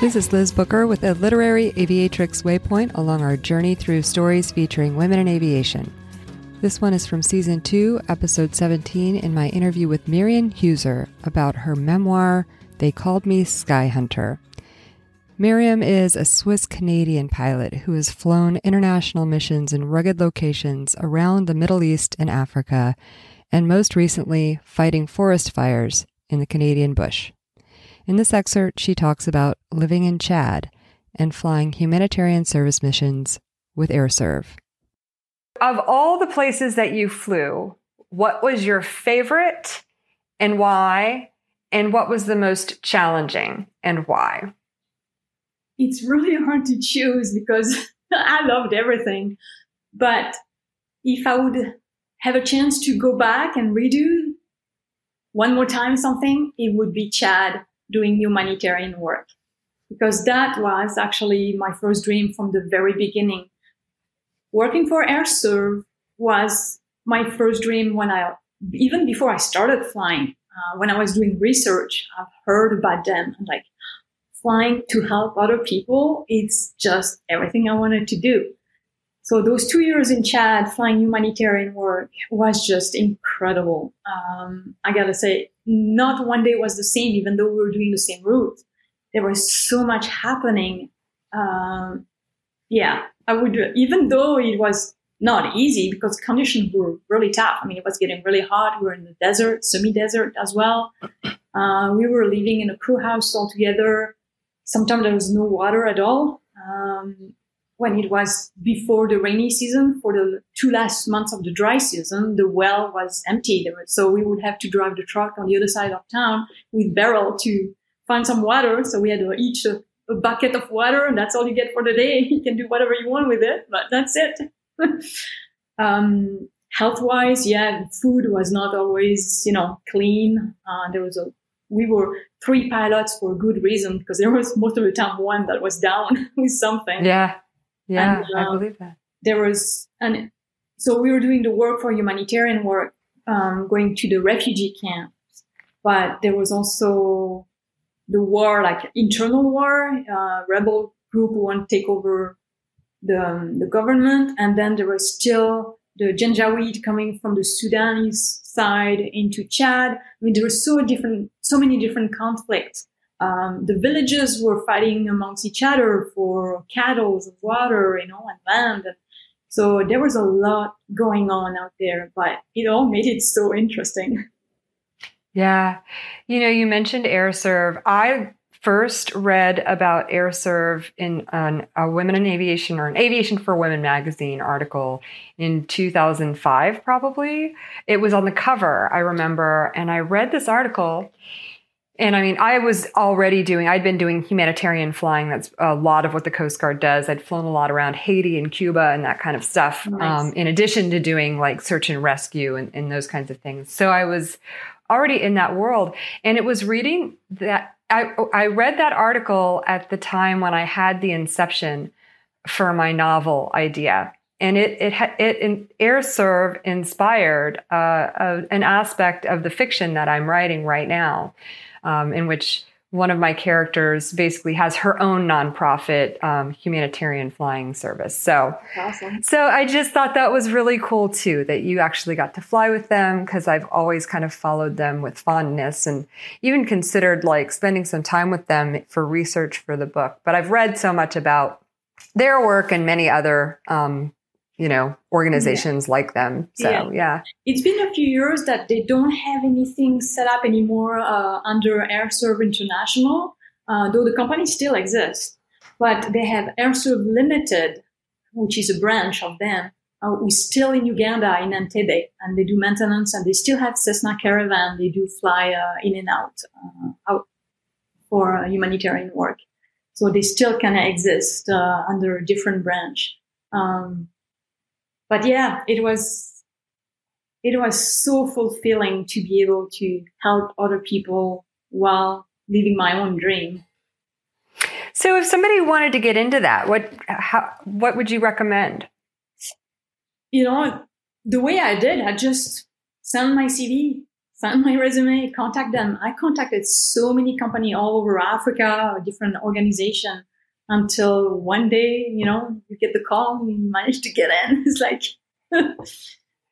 This is Liz Booker with a literary aviatrix waypoint along our journey through stories featuring women in aviation. This one is from season 2, episode 17, in my interview with Myriam Huser about her memoir, They Called Me Sky Hunter. Myriam is a Swiss Canadian pilot who has flown international missions in rugged locations around the Middle East and Africa, and most recently, fighting forest fires in the Canadian bush. In this excerpt, she talks about living in Chad and flying humanitarian service missions with Air Serv. Of all the places that you flew, what was your favorite and why? And what was the most challenging and why? It's really hard to choose because I loved everything. But if I would have a chance to go back and redo one more time something, it would be Chad doing humanitarian work because that was actually my first dream from the very beginning. Working for Air Serv was my first dream when I, even before I started flying, uh, when I was doing research, I've heard about them and like flying to help other people. It's just everything I wanted to do. So those two years in Chad flying humanitarian work was just incredible. Um, I gotta say, not one day was the same, even though we were doing the same route. There was so much happening. Um, yeah, I would, even though it was not easy because conditions were really tough. I mean, it was getting really hot. We were in the desert, semi-desert as well. Uh, we were living in a crew house all together. Sometimes there was no water at all. Um, when it was before the rainy season, for the two last months of the dry season, the well was empty. So we would have to drive the truck on the other side of town with barrel to find some water. So we had each a, a bucket of water and that's all you get for the day. You can do whatever you want with it, but that's it. um, health wise, yeah, food was not always, you know, clean. Uh, there was a, we were three pilots for a good reason because there was most of the time one that was down with something. Yeah. Yeah, and, I believe that. There was, and so we were doing the work for humanitarian work, um, going to the refugee camps, but there was also the war, like internal war, uh, rebel group who want to take over the, um, the government. And then there was still the Janjaweed coming from the Sudanese side into Chad. I mean, there were so different, so many different conflicts um, the villages were fighting amongst each other for cattle, water, you know, and land. So there was a lot going on out there, but it all made it so interesting. Yeah. You know, you mentioned Air AirServe. I first read about Air AirServe in an, a Women in Aviation or an Aviation for Women magazine article in 2005, probably. It was on the cover, I remember. And I read this article and I mean, I was already doing, I'd been doing humanitarian flying. That's a lot of what the Coast Guard does. I'd flown a lot around Haiti and Cuba and that kind of stuff, nice. um, in addition to doing like search and rescue and, and those kinds of things. So I was already in that world. And it was reading that, I, I read that article at the time when I had the inception for my novel idea and it it it in, Air Serv inspired uh, uh, an aspect of the fiction that I'm writing right now um, in which one of my characters basically has her own nonprofit um, humanitarian flying service. So, awesome. so I just thought that was really cool too that you actually got to fly with them because I've always kind of followed them with fondness and even considered like spending some time with them for research for the book. But I've read so much about their work and many other um, you know organizations yeah. like them so yeah. yeah. it's been a few years that they don't have anything set up anymore uh, under Air Serv international uh, though the company still exists but they have Air Serv limited which is a branch of them uh, we're still in uganda in entebbe and they do maintenance and they still have cessna caravan they do fly uh, in and out uh, out for uh, humanitarian work so they still kind of exist under a different branch um, but yeah, it was, it was so fulfilling to be able to help other people while living my own dream. So if somebody wanted to get into that, what, how, what would you recommend? You know, the way I did, I just sent my CV, send my resume, contact them. I contacted so many company all over Africa, different organization until one day, you know, you get the call, you manage to get in. It's like,